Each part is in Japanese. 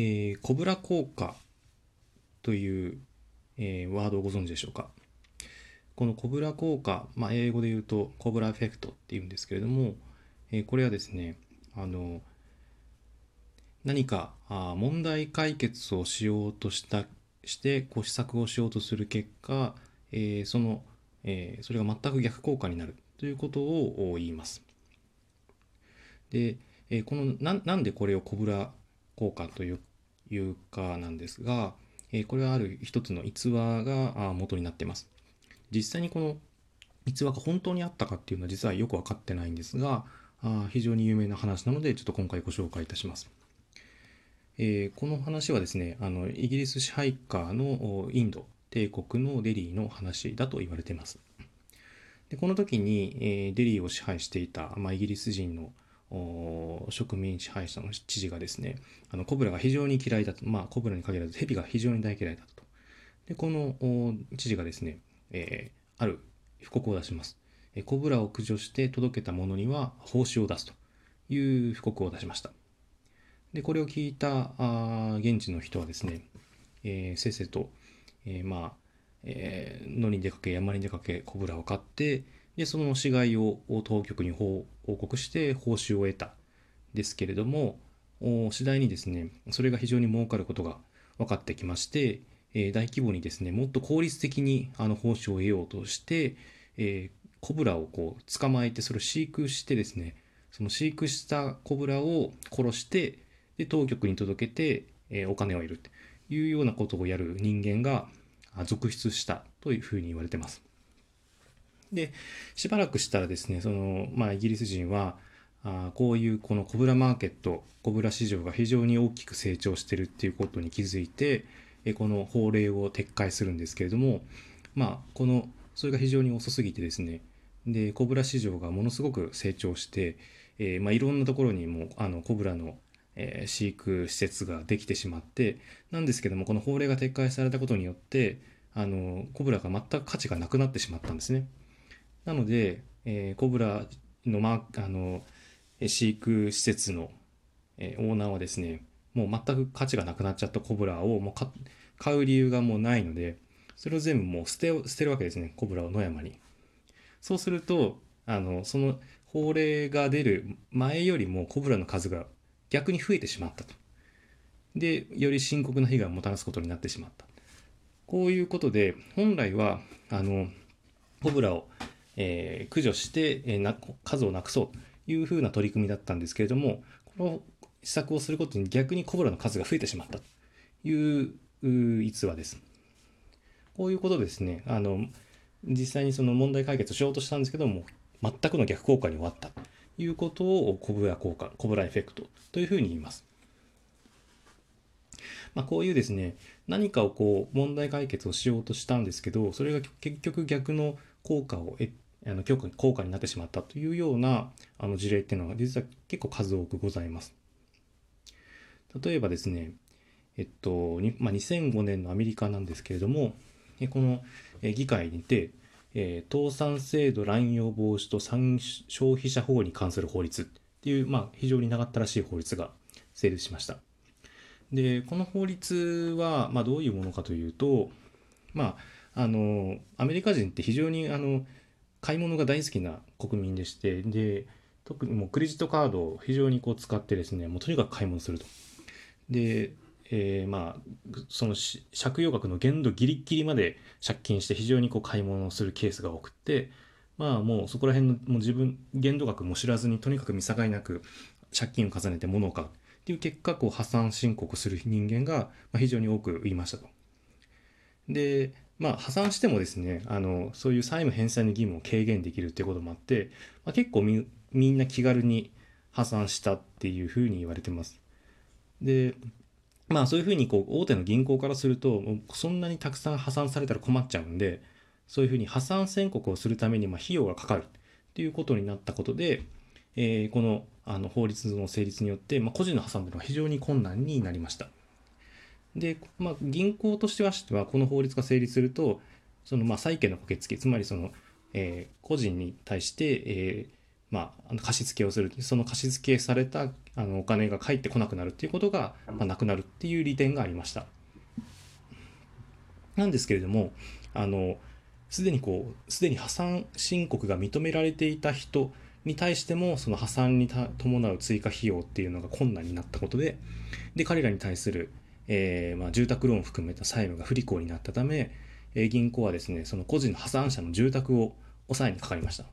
えー、コブラ効果という、えー、ワードをご存知でしょうか？このコブラ効果、まあ、英語で言うとコブラエフェクトっていうんですけれども、えー、これはですね、あの、何かあ問題解決をしようとしたしてこう施策をしようとする結果、えー、その、えー、それが全く逆効果になるということを言います。で、えー、このななんでこれをコブラ効果といういうかなんですが、えー、これはある一つの逸話が元になってます。実際にこの逸話が本当にあったかっていうのは実はよく分かってないんですが、あ非常に有名な話なのでちょっと今回ご紹介いたします。えー、この話はですねあのイギリス支配下のインド帝国のデリーの話だと言われています。でこの時に、えー、デリーを支配していた、まあ、イギリス人の植民支配者の知事がですねあのコブラが非常に嫌いだと、まあ、コブラに限らずヘビが非常に大嫌いだと。でこの知事がですね、えー、ある布告を出します、えコブラを駆除して届けた者には報酬を出すという布告を出しました。でこれを聞いたあ現地の人はですね、えー、せっせと、えー、まあ、えー、野に出かけ山に出かけコブラを飼ってでその死骸を当局に報告して報酬を得たですけれども次第にですねそれが非常に儲かることが分かってきまして、大規模にですねもっと効率的にあの報酬を得ようとして、コブラをこう捕まえてそれを飼育してですねその飼育したコブラを殺してで当局に届けて、お金を得るというようなことをやる人間が続出したというふうに言われてます。で、しばらくしたらですね、その、まあ、イギリス人は、あこういうこのコブラマーケット、コブラ市場が非常に大きく成長してるっていうことに気づいて、えこの法令を撤回するんですけれども、まあ、この、それが非常に遅すぎてですね、で、コブラ市場がものすごく成長して、えー、まあ、いろんなところにも、あの、コブラの、えー、飼育施設ができてしまって、なんですけども、この法令が撤回されたことによって、あの、コブラが全く価値がなくなってしまったんですね。なので、えー、コブラの,、ま、あの飼育施設の、えー、オーナーはですねもう全く価値がなくなっちゃったコブラをもう買う理由がもうないのでそれを全部もう捨て捨てるわけですねコブラを野山に。そうするとあのその法令が出る前よりもコブラの数が逆に増えてしまったと。でより深刻な被害をもたらすことになってしまった。こういうことで本来はあのコブラをえー、駆除して、えー、な数をなくそうというふうな取り組みだったんですけれどもこの施策をすることに逆にコブラの数が増えてしまったという逸話です。こういうことですねあの実際にその問題解決しようとしたんですけども全くの逆効果に終わったということをコブラ効果コブラエフェクトというふうに言います。まあ、こういうですね何かをこう問題解決をしようとしたんですけどそれが結局逆の効果を得あの強化効果になってしまったというようなあの事例っていうのが実は結構数多くございます。例えばですね、えっと、まあ、2005年のアメリカなんですけれども、この議会にて、えー、倒産制度乱用防止と消費者保護に関する法律っていう、まあ、非常に長ったらしい法律が成立しました。で、この法律は、まあ、どういうものかというと、まあ、あの、アメリカ人って非常に、あの、買い物が大好きな国民でして、で、特にもうクレジットカードを非常にこう使ってですね、もうとにかく買い物すると。で、えー、まあ、その借用額の限度ギリギリまで借金して非常にこう買い物をするケースが多くて、まあもうそこら辺のもう自分、限度額も知らずにとにかく見境なく借金を重ねて物を買うっていう結果、こう破産申告する人間が非常に多くいましたと。で、まあ、破産してもですね、あの、そういう債務返済の義務を軽減できるっていうこともあって、まあ、結構みんな気軽に破産したっていうふうに言われてます。で、まあそういうふうにこう大手の銀行からすると、そんなにたくさん破産されたら困っちゃうんで、そういうふうに破産宣告をするためにまあ費用がかかるっていうことになったことで、えー、このあの法律の成立によって、まあ、個人の破産というのは非常に困難になりました。で、まあ、銀行としては、この法律が成立すると、そのまあ債権の掛け付け、つまりその、えー、個人に対して、えーまあ、貸付をするその貸付されたあのお金が返ってこなくなるっていうことが、まあ、なくなるっていう利点がありました。なんですけれどもあのすでにこうすでに破産申告が認められていた人に対してもその破産に伴う追加費用っていうのが困難になったことでで彼らに対する、えー、まあ、住宅ローンを含めた債務が不履行になったため、え、銀行はですねその個人の破産者の住宅を抑えにかかりました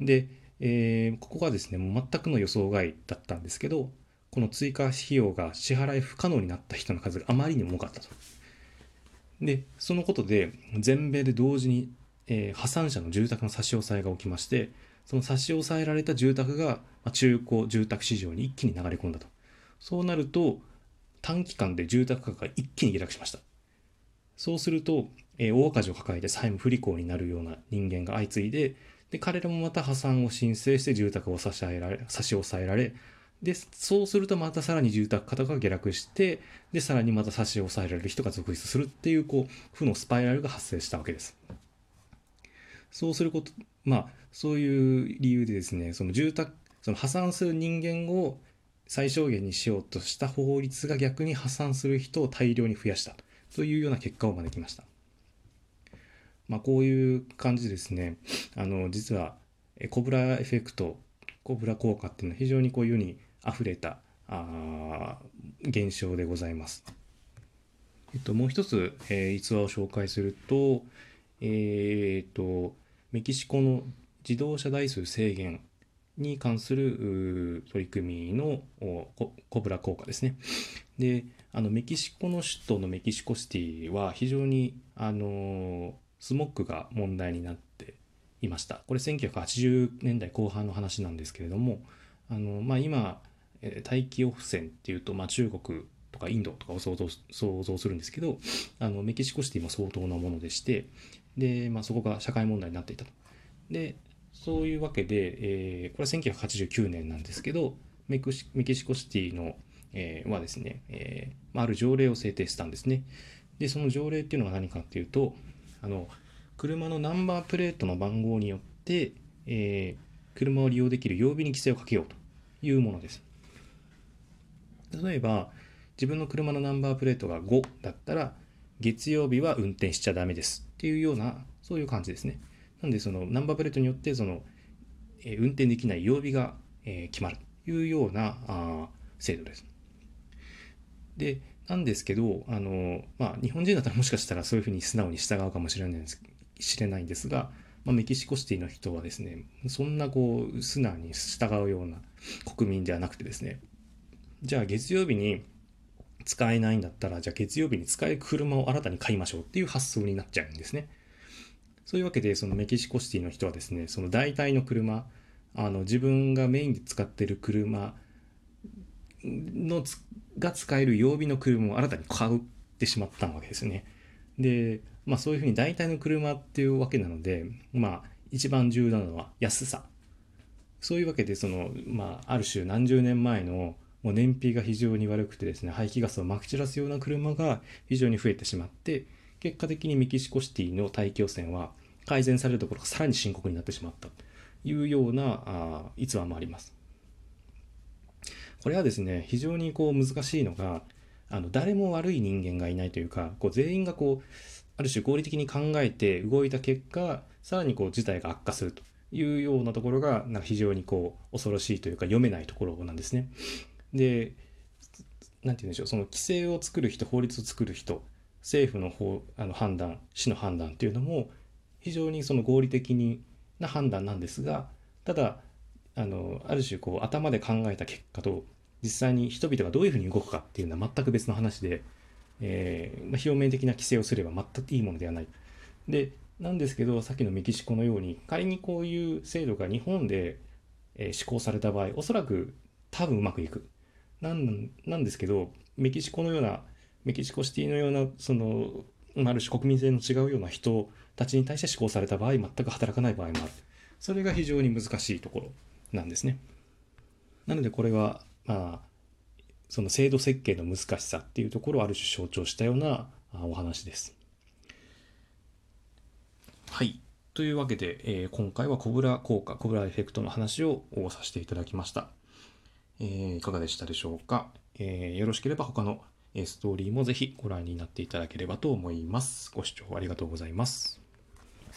で、えー、ここがですねもう全くの予想外だったんですけどこの追加費用が支払い不可能になった人の数があまりにも多かったとでそのことで全米で同時に、え破産者の住宅の差し押さえが起きましてその差し押さえられた住宅が中古住宅市場に一気に流れ込んだと。そうなると、短期間で住宅価格が一気に下落しました。そうすると、えー、大赤字を抱えて債務不履行になるような人間が相次いで、で、彼らもまた破産を申請して住宅を差し上げられ、差し押さえられ、で、そうするとまたさらに住宅価格が下落して、で、さらにまた差し押さえられる人が続出するっていう、こう、負のスパイラルが発生したわけです。そうすること、まあ、そういう理由でですね、その住宅、その破産する人間を最小限にしようとした法律が逆に破産する人を大量に増やしたというような結果を招きました。まあ、こういう感じですね、あの、実は、コブラエフェクト、コブラ効果っていうのは非常にこういうに溢れたあ現象でございます。えっと、もう一つ、えー、逸話を紹介すると、えー、っと、メキシコの自動車台数制限に関する取り組みのコブラ効果ですね。で、あのメキシコの首都のメキシコシティは非常にあのスモッグが問題になっていました。これ1980年代後半の話なんですけれども、あのまあ、今、大気汚染っていうと、まあ、中国とかインドとかを想像想像するんですけどあのメキシコシティも相当なものでしてで、まあ、そこが社会問題になっていたと。でそういうわけで、えー、これは1989年なんですけど、メキシコシティの、えー、はですね、えー、ある条例を制定したんですね。で、その条例っていうのが何かっていうと、あの、車のナンバープレートの番号によって、えー、車を利用できる曜日に規制をかけようというものです。例えば、自分の車のナンバープレートが5だったら、月曜日は運転しちゃダメですっていうような、そういう感じですね。なんでそのナンバープレートによってその、えー、運転できない曜日が、えー、決まるというようなあ制度です。で、なんですけど、あの、まあ、日本人だったらもしかしたらそういうふうに素直に従うかもしれないんです知れないんですが、まあ、メキシコシティの人はですね、そんなこう、素直に従うような国民ではなくてですね、じゃあ月曜日に使えないんだったら、じゃあ月曜日に使える車を新たに買いましょうっていう発想になっちゃうんですね。そういうわけで、そのメキシコシティの人はですね、その代替の車、あの自分がメインで使ってる車のが使える曜日の車を新たに買うってしまったわけですね。で、まあそういうふうに代替の車っていうわけなので、まあ一番重要なのは安さ。そういうわけで、その、まあある種何十年前のもう燃費が非常に悪くてですね、排気ガスをまき散らすような車が非常に増えてしまって、結果的にメキシコシティの大気汚染は改善されるところがさらに深刻になってしまったというようなあ逸話もあります。これはですね、非常にこう難しいのが、あの誰も悪い人間がいないというか、こう全員がこう、ある種合理的に考えて動いた結果、さらにこう事態が悪化するというようなところが、なんか非常にこう恐ろしいというか読めないところなんですね。で、なんて言うんでしょう、その規制を作る人、法律を作る人、政府の方あの判断市の判断っていうのも非常にその合理的にな判断なんですがただあのある種こう頭で考えた結果と実際に人々がどういうふうに動くかっていうのは全く別の話で、えー、まあ、表面的な規制をすれば全くいいものではない。でなんですけどさっきのメキシコのように仮にこういう制度が日本で、えー、施行された場合おそらく多分うまくいく。なんなんですけどメキシコのようなメキシコシティのようなそのある種国民性の違うような人たちに対して施行された場合全く働かない場合もある。それが非常に難しいところなんですね。なのでこれはまあその制度設計の難しさっていうところをある種象徴したようなお話です。はい。というわけで、えー今回はコブラ効果、コブラエフェクトの話をさせていただきました。えーいかがでしたでしょうか、えーよろしければ他のストーリーもぜひご覧になっていただければと思います。ご視聴ありがとうございます。